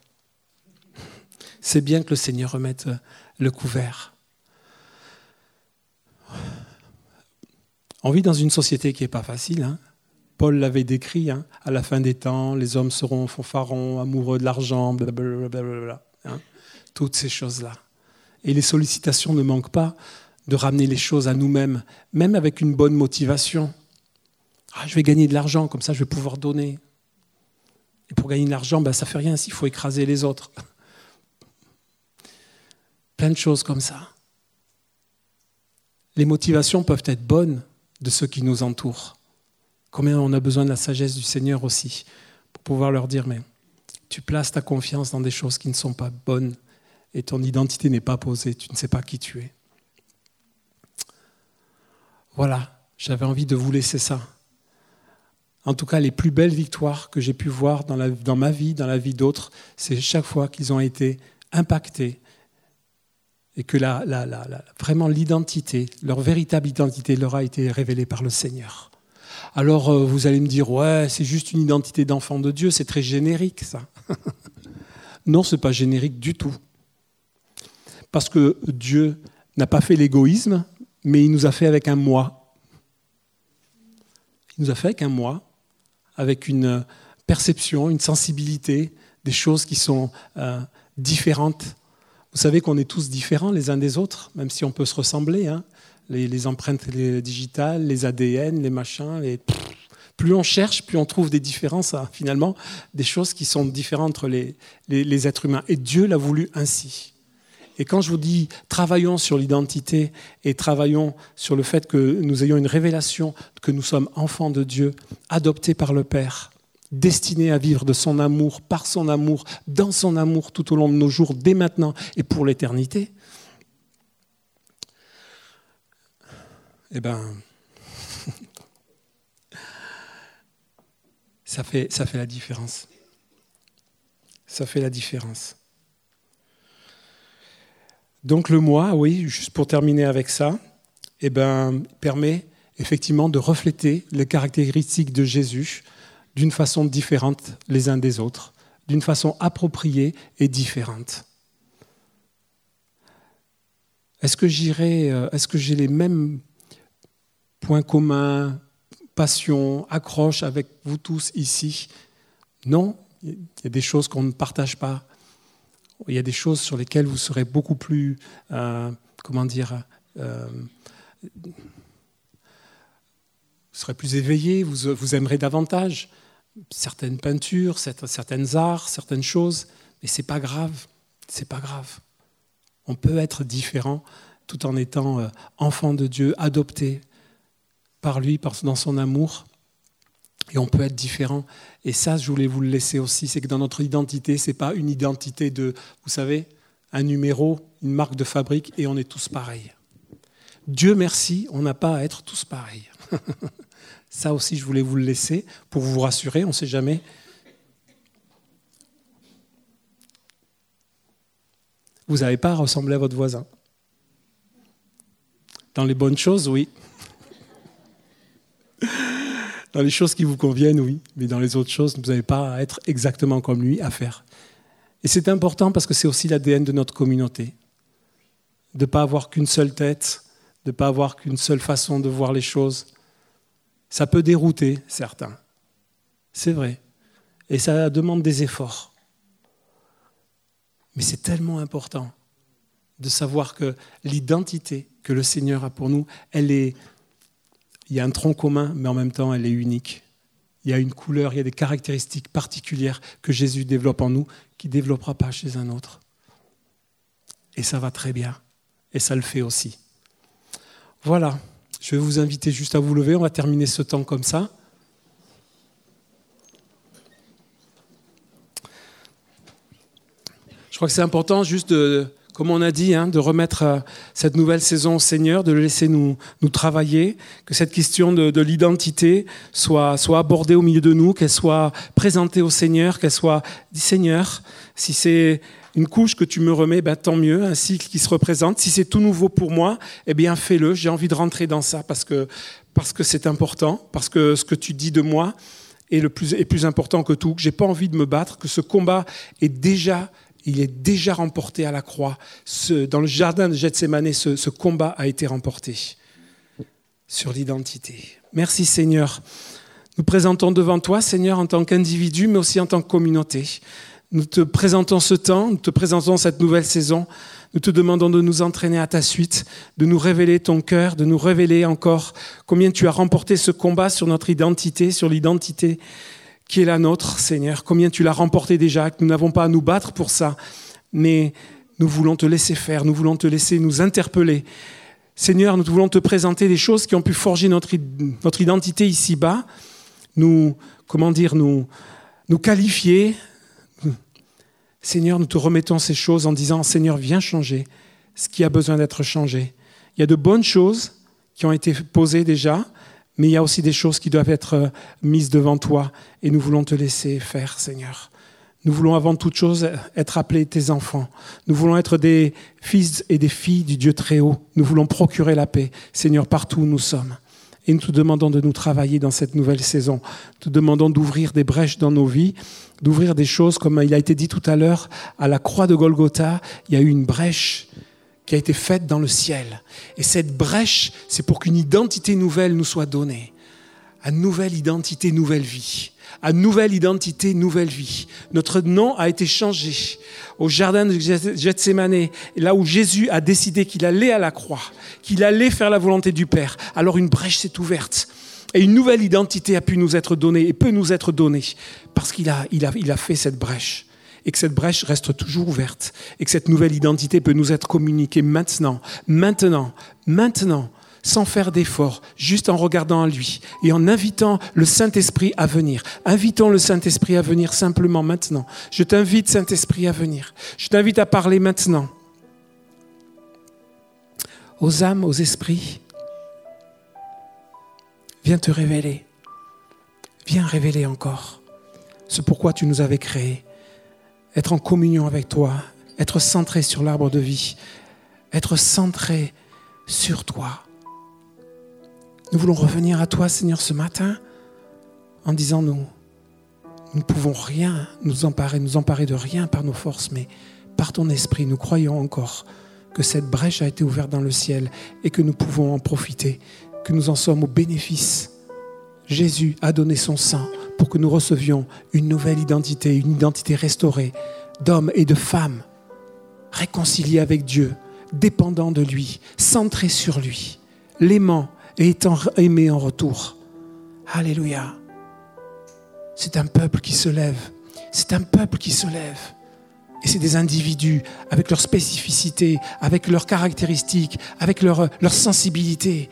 C'est bien que le Seigneur remette le couvert. On vit dans une société qui n'est pas facile. Hein Paul l'avait décrit, hein, à la fin des temps, les hommes seront fanfarons, amoureux de l'argent, blablabla. Hein, toutes ces choses-là. Et les sollicitations ne manquent pas de ramener les choses à nous-mêmes, même avec une bonne motivation. Ah, je vais gagner de l'argent, comme ça je vais pouvoir donner. Et pour gagner de l'argent, ben, ça ne fait rien s'il faut écraser les autres. Plein de choses comme ça. Les motivations peuvent être bonnes de ceux qui nous entourent. Combien on a besoin de la sagesse du Seigneur aussi pour pouvoir leur dire, mais tu places ta confiance dans des choses qui ne sont pas bonnes et ton identité n'est pas posée, tu ne sais pas qui tu es. Voilà, j'avais envie de vous laisser ça. En tout cas, les plus belles victoires que j'ai pu voir dans, la, ma vie, dans la vie d'autres, c'est chaque fois qu'ils ont été impactés et que la, vraiment l'identité, leur véritable identité leur a été révélée par le Seigneur. Alors euh, vous allez me dire, ouais, c'est juste une identité d'enfant de Dieu, c'est très générique ça. Non, ce n'est pas générique du tout. Parce que Dieu n'a pas fait l'égoïsme, mais il nous a fait avec un moi. Il nous a fait avec un moi, avec une perception, une sensibilité, des choses qui sont euh, différentes. Vous savez qu'on est tous différents les uns des autres, même si on peut se ressembler. Hein. Les, empreintes digitales, les ADN, les machins, les... plus on cherche, plus on trouve des différences, hein, finalement, des choses qui sont différentes entre les, les êtres humains. Et Dieu l'a voulu ainsi. Et quand je vous dis travaillons sur l'identité et travaillons sur le fait que nous ayons une révélation que nous sommes enfants de Dieu, adoptés par le Père, destinés à vivre de son amour, par son amour, dans son amour tout au long de nos jours, dès maintenant et pour l'éternité, eh fait, ça fait la différence. Ça fait la différence. Donc le moi, oui, juste pour terminer avec ça, eh ben, permet effectivement de refléter les caractéristiques de Jésus d'une façon différente les uns des autres, d'une façon appropriée et différente. Est-ce que j'irai, euh, est-ce que j'ai les mêmes points communs, passions, accroches avec vous tous ici Non, il y a des choses qu'on ne partage pas il y a des choses sur lesquelles vous serez beaucoup plus, euh, comment dire, euh, vous serez plus éveillé, vous, vous aimerez davantage certaines peintures, certaines arts, certaines choses, mais c'est pas grave, c'est pas grave. On peut être différent tout en étant euh, enfant de Dieu, adopté par lui, dans son amour. Et on peut être différent. Et ça, je voulais vous le laisser aussi, c'est que dans notre identité, ce n'est pas une identité de, vous savez, un numéro, une marque de fabrique, et on est tous pareils. Dieu merci, on n'a pas à être tous pareils. ça aussi, je voulais vous le laisser pour vous rassurer, on ne sait jamais. Vous n'avez pas à ressembler à votre voisin. Dans les bonnes choses, oui. Dans les choses qui vous conviennent, oui, mais dans les autres choses, vous n'avez pas à être exactement comme lui, à faire. Et c'est important parce que c'est aussi l'ADN de notre communauté. De ne pas avoir qu'une seule tête, de ne pas avoir qu'une seule façon de voir les choses. Ça peut dérouter certains, c'est vrai. Et ça demande des efforts. Mais c'est tellement important de savoir que l'identité que le Seigneur a pour nous, elle est il y a un tronc commun, mais en même temps, elle est unique. Il y a une couleur, il y a des caractéristiques particulières que Jésus développe en nous qu'il ne développera pas chez un autre. Et ça va très bien. Et ça le fait aussi. Voilà. Je vais vous inviter juste à vous lever. On va terminer ce temps comme ça. Je crois que c'est important juste de, comme on a dit, hein, de remettre euh, cette nouvelle saison au Seigneur, de le laisser nous, travailler, que cette question de, l'identité soit, soit abordée au milieu de nous, qu'elle soit présentée au Seigneur, qu'elle soit dit Seigneur, si c'est une couche que tu me remets, ben, tant mieux, un cycle qui se représente. Si c'est tout nouveau pour moi, eh bien fais-le. J'ai envie de rentrer dans ça parce que parce que c'est important, parce que ce que tu dis de moi est le plus est plus important que tout. Que j'ai pas envie de me battre, que ce combat est déjà il est déjà remporté à la croix. dans le jardin de Gethsemane, ce, ce combat a été remporté sur l'identité. Merci Seigneur. Nous présentons devant toi, Seigneur, en tant qu'individu, mais aussi en tant que communauté. Nous te présentons ce temps, nous te présentons cette nouvelle saison. Nous te demandons de nous entraîner à ta suite, de nous révéler ton cœur, de nous révéler encore combien tu as remporté ce combat sur notre identité, sur l'identité qui est la nôtre, Seigneur, combien tu l'as remporté déjà, que nous n'avons pas à nous battre pour ça, mais nous voulons te laisser faire, nous voulons te laisser nous interpeller. Seigneur, nous voulons te présenter des choses qui ont pu forger notre, identité ici-bas, nous, comment dire, nous, nous qualifier. Seigneur, nous te remettons ces choses en disant, Seigneur, viens changer ce qui a besoin d'être changé. Il y a de bonnes choses qui ont été posées déjà, mais il y a aussi des choses qui doivent être euh, mises devant toi et nous voulons te laisser faire, Seigneur. Nous voulons avant toute chose être appelés tes enfants. Nous voulons être des fils et des filles du Dieu très haut. Nous voulons procurer la paix, Seigneur, partout où nous sommes. Et nous te demandons de nous travailler dans cette nouvelle saison. Nous te demandons d'ouvrir des brèches dans nos vies, d'ouvrir des choses, comme il a été dit tout à l'heure, à la croix de Golgotha, il y a eu une brèche qui a été faite dans le ciel. Et cette brèche, c'est pour qu'une identité nouvelle nous soit donnée. Une nouvelle identité, nouvelle vie à nouvelle identité, nouvelle vie. Notre nom a été changé au jardin de Gethsemane, là où Jésus a décidé qu'il allait à la croix, qu'il allait faire la volonté du Père. Alors une brèche s'est ouverte et une nouvelle identité a pu nous être donnée et peut nous être donnée parce qu'il a, il a, il a fait cette brèche et que cette brèche reste toujours ouverte et que cette nouvelle identité peut nous être communiquée maintenant, maintenant, maintenant sans faire d'effort, juste en regardant à lui et en invitant le Saint-Esprit à venir. Invitons le Saint-Esprit à venir simplement maintenant. Je t'invite, Saint-Esprit, à venir. Je t'invite à parler maintenant. Aux âmes, aux esprits, viens te révéler. Viens révéler encore ce pourquoi tu nous avais créés. Être en communion avec toi, être centré sur l'arbre de vie, être centré sur toi. Nous voulons revenir à toi, Seigneur, ce matin en disant nous, nous ne pouvons rien nous emparer, nous emparer de rien par nos forces, mais par ton esprit, nous croyons encore que cette brèche a été ouverte dans le ciel et que nous pouvons en profiter, que nous en sommes au bénéfice. Jésus a donné son sang pour que nous recevions une nouvelle identité, une identité restaurée d'hommes et de femmes, réconciliés avec Dieu, dépendants de lui, centrés sur lui, l'aimant et étant aimé en retour. Alléluia. C'est un peuple qui se lève. C'est un peuple qui se lève. Et c'est des individus avec leurs spécificités, avec leurs caractéristiques, avec leur, leur sensibilité,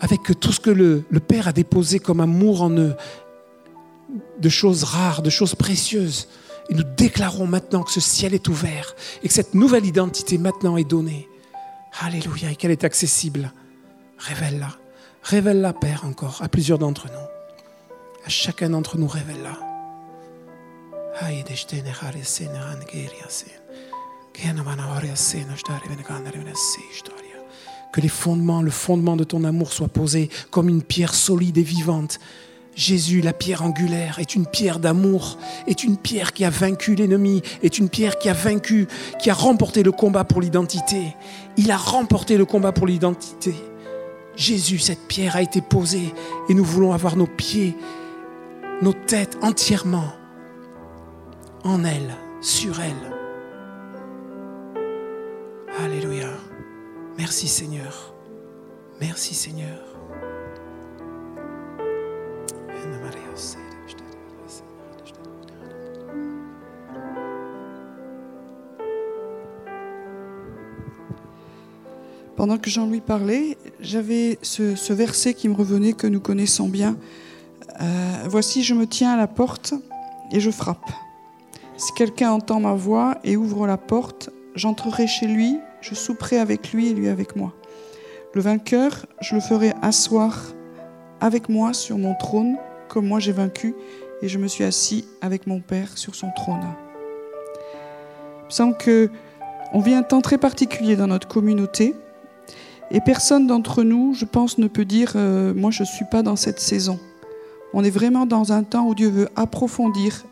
avec tout ce que le, le Père a déposé comme amour en eux, de choses rares, de choses précieuses. Et nous déclarons maintenant que ce ciel est ouvert et que cette nouvelle identité maintenant est donnée. Alléluia, et qu'elle est accessible. Révèle-la. Révèle-la, Père, encore, à plusieurs d'entre nous. À chacun d'entre nous, révèle-la. Que les fondements, le fondement de ton amour soit posé comme une pierre solide et vivante. Jésus, la pierre angulaire, est une pierre d'amour, est une pierre qui a vaincu l'ennemi, est une pierre qui a vaincu, qui a remporté le combat pour l'identité. Il a remporté le combat pour l'identité. Jésus, cette pierre a été posée et nous voulons avoir nos pieds, nos têtes entièrement en elle, sur elle. Alléluia. Merci Seigneur. Merci Seigneur. Pendant que Jean-Louis parlait, j'avais ce, verset qui me revenait que nous connaissons bien. Euh, Voici, je me tiens à la porte et je frappe. Si quelqu'un entend ma voix et ouvre la porte, j'entrerai chez lui, je souperai avec lui et lui avec moi. Le vainqueur, je le ferai asseoir avec moi sur mon trône, comme moi j'ai vaincu, et je me suis assis avec mon Père sur son trône. Il me semble que on vit un temps très particulier dans notre communauté et personne d'entre nous, je pense, ne peut dire euh, moi je ne suis pas dans cette saison. On est vraiment dans un temps où Dieu veut approfondir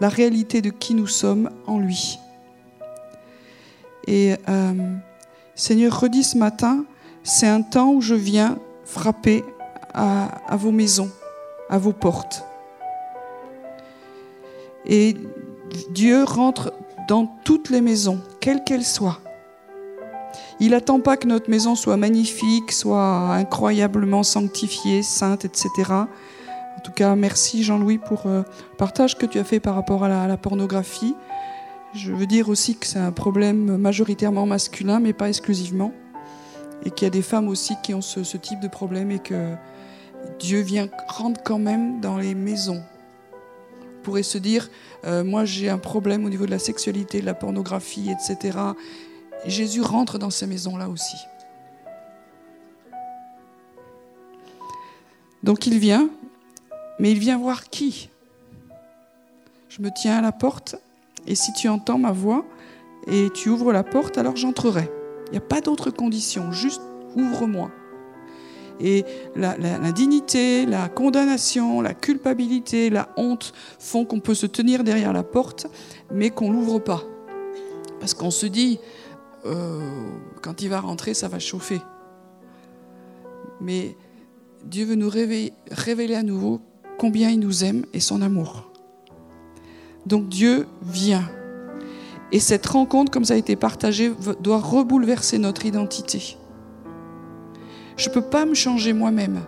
la réalité de qui nous sommes en lui. Et euh, Seigneur, redis ce matin, c'est un temps où je viens frapper à vos maisons, à vos portes. Et Dieu rentre dans toutes les maisons, quelles qu'elles soient. Il n'attend pas que notre maison soit magnifique, soit incroyablement sanctifiée, sainte, etc. En tout cas, merci Jean-Louis pour euh, le partage que tu as fait par rapport à la, pornographie. Je veux dire aussi que c'est un problème majoritairement masculin, mais pas exclusivement. Et qu'il y a des femmes aussi qui ont ce, type de problème et que Dieu vient rendre quand même dans les maisons. On pourrait se dire, euh, moi j'ai un problème au niveau de la sexualité, de la pornographie, etc. Jésus rentre dans ces maisons-là aussi. Donc il vient, mais il vient voir qui? Je me tiens à la porte, et si tu entends ma voix et tu ouvres la porte, alors j'entrerai. Il n'y a pas d'autre condition, juste ouvre-moi. Et l'indignité, la, la condamnation, la culpabilité, la honte font qu'on peut se tenir derrière la porte, mais qu'on l'ouvre pas. Parce qu'on se dit, euh, quand il va rentrer, ça va chauffer. Mais Dieu veut nous révéler, révéler à nouveau combien il nous aime et son amour. Donc Dieu vient. Et cette rencontre, comme ça a été partagé, doit rebouleverser notre identité. Je ne peux pas me changer moi-même.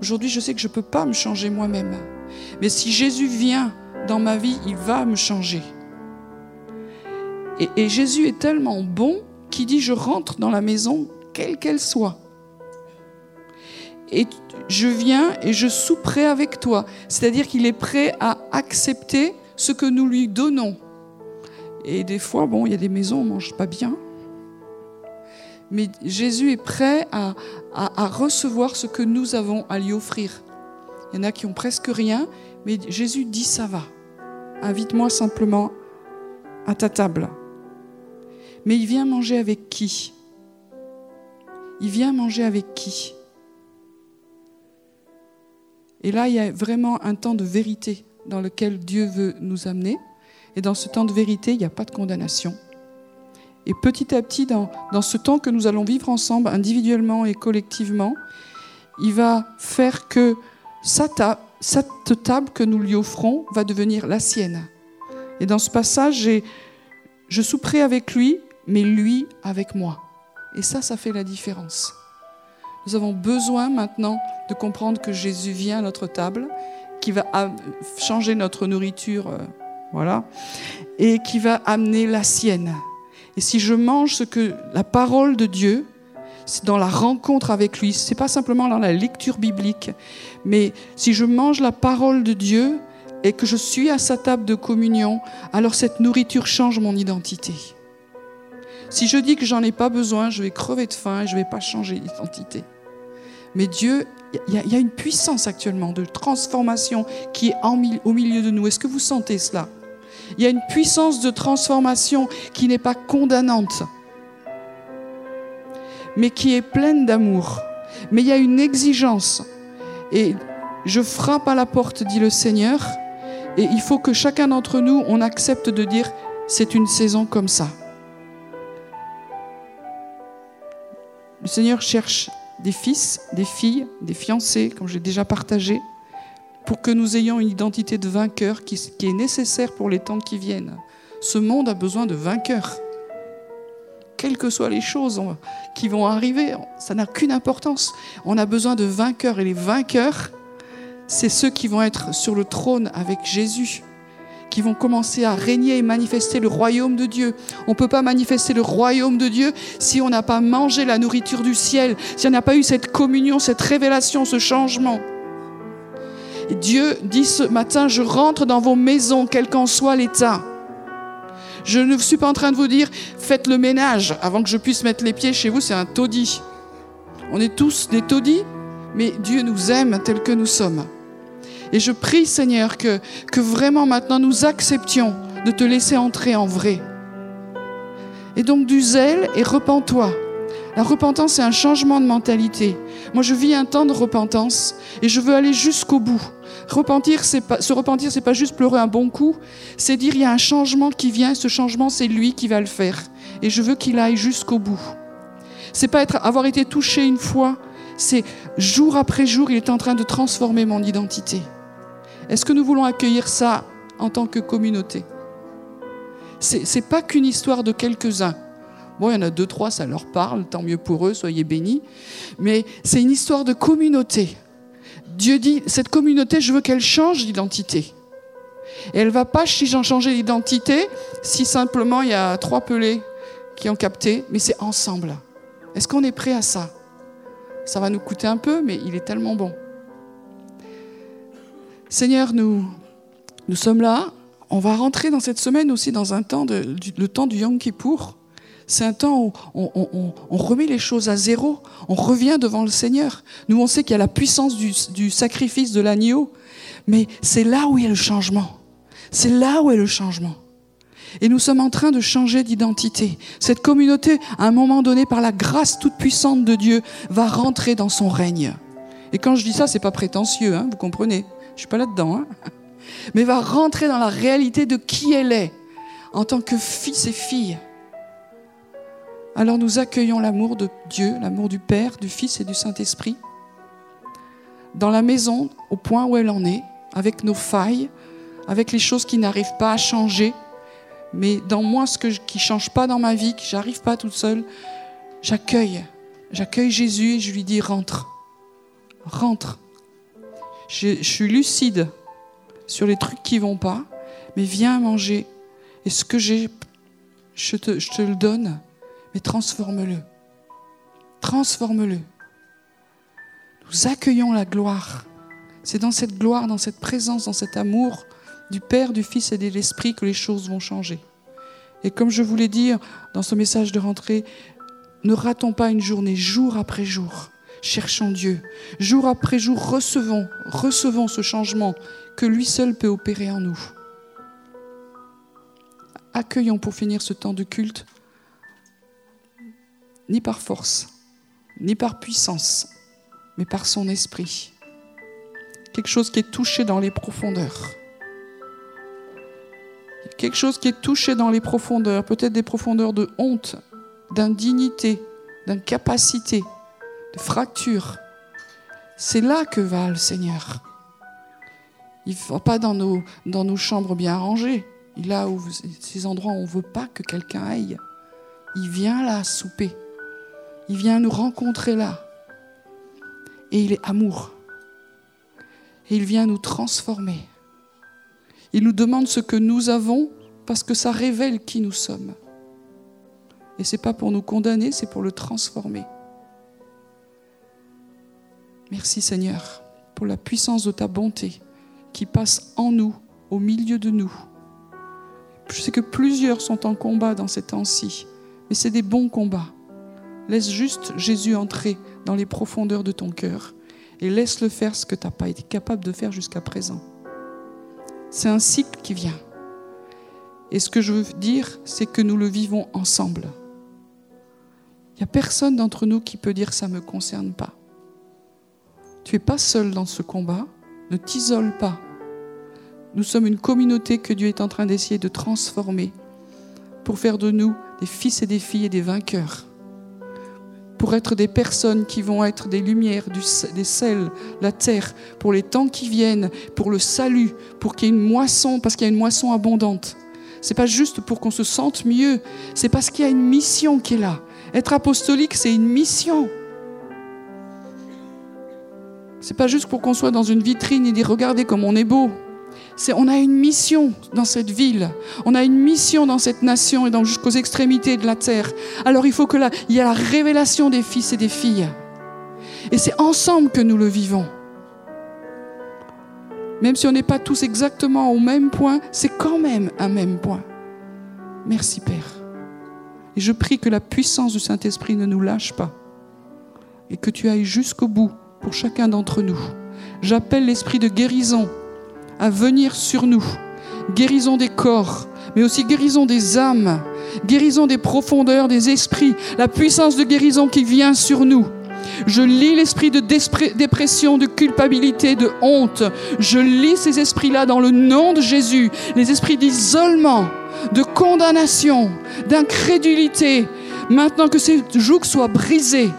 Aujourd'hui, je sais que je ne peux pas me changer moi-même. Mais si Jésus vient dans ma vie, il va me changer. Et, Jésus est tellement bon qu'il dit, je rentre dans la maison, quelle qu'elle soit. Et je viens et je souperai avec toi. C'est-à-dire qu'il est prêt à accepter ce que nous lui donnons. Et des fois, bon, il y a des maisons on ne mange pas bien. Mais Jésus est prêt à, recevoir ce que nous avons à lui offrir. Il y en a qui ont presque rien, mais Jésus dit ça va. Invite-moi simplement à ta table. Mais il vient manger avec qui? Il vient manger avec qui? Et là, il y a vraiment un temps de vérité dans lequel Dieu veut nous amener. Et dans ce temps de vérité, il n'y a pas de condamnation. Et petit à petit, dans, ce temps que nous allons vivre ensemble, individuellement et collectivement, il va faire que cette table que nous lui offrons va devenir la sienne. Et dans ce passage, je souperai avec lui, mais lui avec moi. Et ça, ça fait la différence. Nous avons besoin maintenant de comprendre que Jésus vient à notre table, qui va changer notre nourriture, euh, voilà, et qui va amener la sienne. Et si je mange ce que la parole de Dieu, c'est dans la rencontre avec lui, c'est pas simplement dans la lecture biblique, mais si je mange la parole de Dieu et que je suis à sa table de communion, alors cette nourriture change mon identité. Si je dis que j'en ai pas besoin, je vais crever de faim et je vais pas changer d'identité. Mais Dieu, il y, a une puissance actuellement de transformation qui est au milieu de nous. Est-ce que vous sentez cela? Il y a une puissance de transformation qui n'est pas condamnante, mais qui est pleine d'amour. Mais il y a une exigence. Et je frappe à la porte, dit le Seigneur, et il faut que chacun d'entre nous, on accepte de dire, c'est une saison comme ça. Le Seigneur cherche des fils, des filles, des fiancés, comme j'ai déjà partagé pour que nous ayons une identité de vainqueur qui, est nécessaire pour les temps qui viennent. Ce monde a besoin de vainqueurs. Quelles que soient les choses qui vont arriver, ça n'a qu'une importance. On a besoin de vainqueurs et les vainqueurs, c'est ceux qui vont être sur le trône avec Jésus qui vont commencer à régner et manifester le royaume de Dieu. On ne peut pas manifester le royaume de Dieu si on n'a pas mangé la nourriture du ciel, si on n'a pas eu cette communion, cette révélation, ce changement. Dieu dit ce matin, je rentre dans vos maisons, quel qu'en soit l'état. Je ne suis pas en train de vous dire, faites le ménage avant que je puisse mettre les pieds chez vous, c'est un taudis. On est tous des taudis, mais Dieu nous aime tel que nous sommes. Et je prie, Seigneur, que, que vraiment maintenant nous acceptions de te laisser entrer en vrai. Et donc du zèle et repens-toi. La repentance, c'est un changement de mentalité. Moi, je vis un temps de repentance et je veux aller jusqu'au bout. Repentir, c'est pas, se repentir, c'est pas juste pleurer un bon coup, c'est dire il y a un changement qui vient, ce changement, c'est lui qui va le faire. Et je veux qu'il aille jusqu'au bout. C'est pas être, avoir été touché une fois, c'est jour après jour, il est en train de transformer mon identité. Est-ce que nous voulons accueillir ça en tant que communauté? C'est pas qu'une histoire de quelques-uns. Bon, il y en a deux, trois, ça leur parle, tant mieux pour eux, soyez bénis. Mais c'est une histoire de communauté. Dieu dit, cette communauté, je veux qu'elle change d'identité. Et elle va pas changer d'identité si simplement il y a trois pelés qui ont capté, mais c'est ensemble. Est-ce qu'on est prêt à ça? Ça va nous coûter un peu, mais il est tellement bon. Seigneur, nous, nous sommes là. On va rentrer dans cette semaine aussi dans un temps, le temps du Yom Kippour. C'est un temps où on, remet les choses à zéro, on revient devant le Seigneur. Nous, on sait qu'il y a la puissance du, sacrifice de l'agneau, mais c'est là où il y a le changement. C'est là où est le changement. Et nous sommes en train de changer d'identité. Cette communauté, à un moment donné, par la grâce toute puissante de Dieu, va rentrer dans son règne. Et quand je dis ça, c'est pas prétentieux, hein, vous comprenez. Je suis pas là-dedans, hein. mais va rentrer dans la réalité de qui elle est en tant que fils et fille. Alors nous accueillons l'amour de Dieu, l'amour du Père, du Fils et du Saint-Esprit dans la maison au point où elle en est, avec nos failles, avec les choses qui n'arrivent pas à changer, mais dans moi, ce qui ne change pas dans ma vie, que j'arrive pas toute seule, j'accueille. J'accueille Jésus et je lui dis rentre. Rentre. Je, suis lucide sur les trucs qui vont pas, mais viens manger. Et ce que j'ai, je te le donne, mais transforme-le. Transforme-le. Nous accueillons la gloire. C'est dans cette gloire, dans cette présence, dans cet amour du Père, du Fils et de l'Esprit que les choses vont changer. Et comme je voulais dire dans ce message de rentrée, ne ratons pas une journée, jour après jour. Cherchons Dieu. Jour après jour, recevons, recevons ce changement que lui seul peut opérer en nous. Accueillons pour finir ce temps de culte, ni par force, ni par puissance, mais par son esprit. Quelque chose qui est touché dans les profondeurs. Quelque chose qui est touché dans les profondeurs, peut-être des profondeurs de honte, d'indignité, d'incapacité, de fracture. C'est là que va le Seigneur. Il ne va pas dans nos, chambres bien rangées. Il là où ces endroits où on ne veut pas que quelqu'un aille. Il vient là souper. Il vient nous rencontrer là. Et il est amour. Et il vient nous transformer. Il nous demande ce que nous avons parce que ça révèle qui nous sommes. Et ce n'est pas pour nous condamner, c'est pour le transformer. Merci Seigneur pour la puissance de ta bonté qui passe en nous, au milieu de nous. Je sais que plusieurs sont en combat dans ces temps-ci, mais c'est des bons combats. Laisse juste Jésus entrer dans les profondeurs de ton cœur et laisse-le faire ce que tu n'as pas été capable de faire jusqu'à présent. C'est un cycle qui vient. Et ce que je veux dire, c'est que nous le vivons ensemble. Il n'y a personne d'entre nous qui peut dire ça ne me concerne pas. Tu n'es pas seul dans ce combat, ne t'isole pas. Nous sommes une communauté que Dieu est en train d'essayer de transformer pour faire de nous des fils et des filles et des vainqueurs pour être des personnes qui vont être des lumières, des sels, la terre, pour les temps qui viennent, pour le salut, pour qu'il y ait une moisson, parce qu'il y a une moisson abondante. C'est pas juste pour qu'on se sente mieux, c'est parce qu'il y a une mission qui est là. Être apostolique, c'est une mission. C'est pas juste pour qu'on soit dans une vitrine et dire regardez comme on est beau on a une mission dans cette ville, on a une mission dans cette nation et jusqu'aux extrémités de la terre. Alors il faut que il y ait la révélation des fils et des filles. Et c'est ensemble que nous le vivons. Même si on n'est pas tous exactement au même point, c'est quand même un même point. Merci Père. Et je prie que la puissance du Saint-Esprit ne nous lâche pas et que tu ailles jusqu'au bout pour chacun d'entre nous. J'appelle l'esprit de guérison à venir sur nous. Guérison des corps, mais aussi guérison des âmes, guérison des profondeurs des esprits, la puissance de guérison qui vient sur nous. Je lis l'esprit de dépression, de culpabilité, de honte. Je lis ces esprits-là dans le nom de Jésus. Les esprits d'isolement, de condamnation, d'incrédulité. Maintenant que ces jougs soient brisés.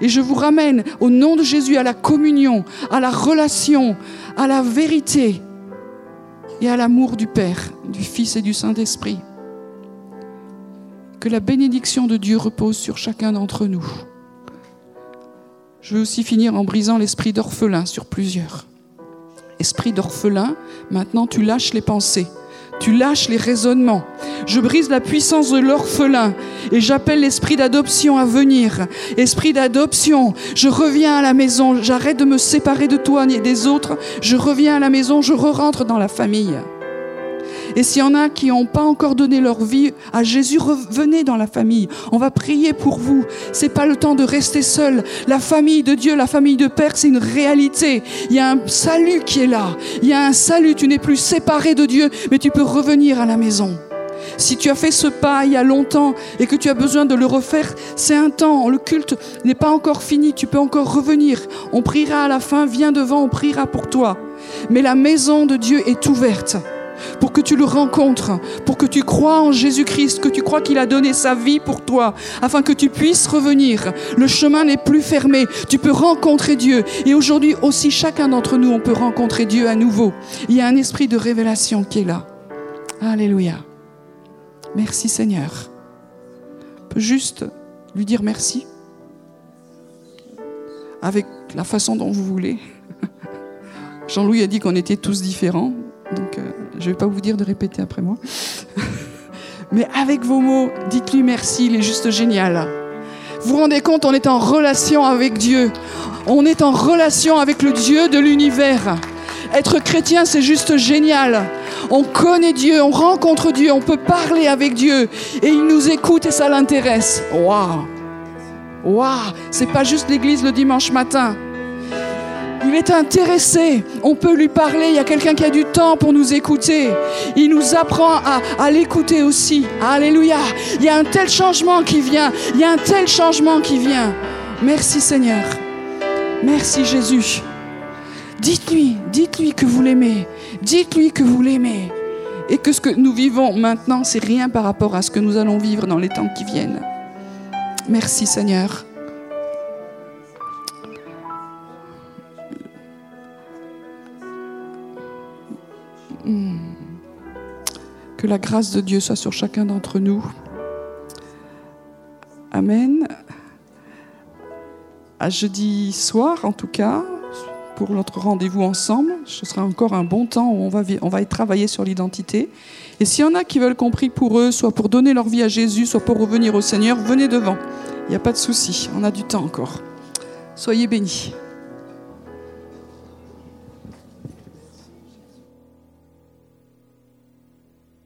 Et je vous ramène au nom de Jésus à la communion, à la relation, à la vérité et à l'amour du Père, du Fils et du Saint-Esprit. Que la bénédiction de Dieu repose sur chacun d'entre nous. Je veux aussi finir en brisant l'esprit d'orphelin sur plusieurs. Esprit d'orphelin, maintenant tu lâches les pensées. Tu lâches les raisonnements. Je brise la puissance de l'orphelin et j'appelle l'esprit d'adoption à venir. Esprit d'adoption, je reviens à la maison. J'arrête de me séparer de toi et des autres. Je reviens à la maison, je re-rentre dans la famille. Et s'il y en a qui n'ont pas encore donné leur vie à Jésus, revenez dans la famille. On va prier pour vous. C'est pas le temps de rester seul. La famille de Dieu, la famille de Père, c'est une réalité. Il y a un salut qui est là. Il y a un salut. Tu n'es plus séparé de Dieu, mais tu peux revenir à la maison. Si tu as fait ce pas il y a longtemps et que tu as besoin de le refaire, c'est un temps. Le culte n'est pas encore fini. Tu peux encore revenir. On priera à la fin. Viens devant, on priera pour toi. Mais la maison de Dieu est ouverte pour que tu le rencontres, pour que tu crois en Jésus-Christ, que tu crois qu'il a donné sa vie pour toi, afin que tu puisses revenir. Le chemin n'est plus fermé, tu peux rencontrer Dieu. Et aujourd'hui aussi, chacun d'entre nous, on peut rencontrer Dieu à nouveau. Il y a un esprit de révélation qui est là. Alléluia. Merci Seigneur. On peut juste lui dire merci avec la façon dont vous voulez. Jean-Louis a dit qu'on était tous différents, donc euh, je ne vais pas vous dire de répéter après moi. Mais avec vos mots, dites-lui merci, il est juste génial. Vous vous rendez compte, on est en relation avec Dieu. On est en relation avec le Dieu de l'univers. Être chrétien, c'est juste génial. On connaît Dieu, on rencontre Dieu, on peut parler avec Dieu et il nous écoute et ça l'intéresse. Waouh! Waouh! C'est pas juste l'église le dimanche matin. Il est intéressé. On peut lui parler. Il y a quelqu'un qui a du temps pour nous écouter. Il nous apprend à, l'écouter aussi. Alléluia. Il y a un tel changement qui vient. Il y a un tel changement qui vient. Merci Seigneur. Merci Jésus. Dites-lui, dites-lui que vous l'aimez. Dites-lui que vous l'aimez. Et que ce que nous vivons maintenant, c'est rien par rapport à ce que nous allons vivre dans les temps qui viennent. Merci Seigneur. Que la grâce de Dieu soit sur chacun d'entre nous. Amen. À jeudi soir, en tout cas, pour notre rendez-vous ensemble. Ce sera encore un bon temps où on va, on va travailler sur l'identité. Et s'il y en a qui veulent qu'on prie pour eux, soit pour donner leur vie à Jésus, soit pour revenir au Seigneur, venez devant. Il n'y a pas de souci, on a du temps encore. Soyez bénis.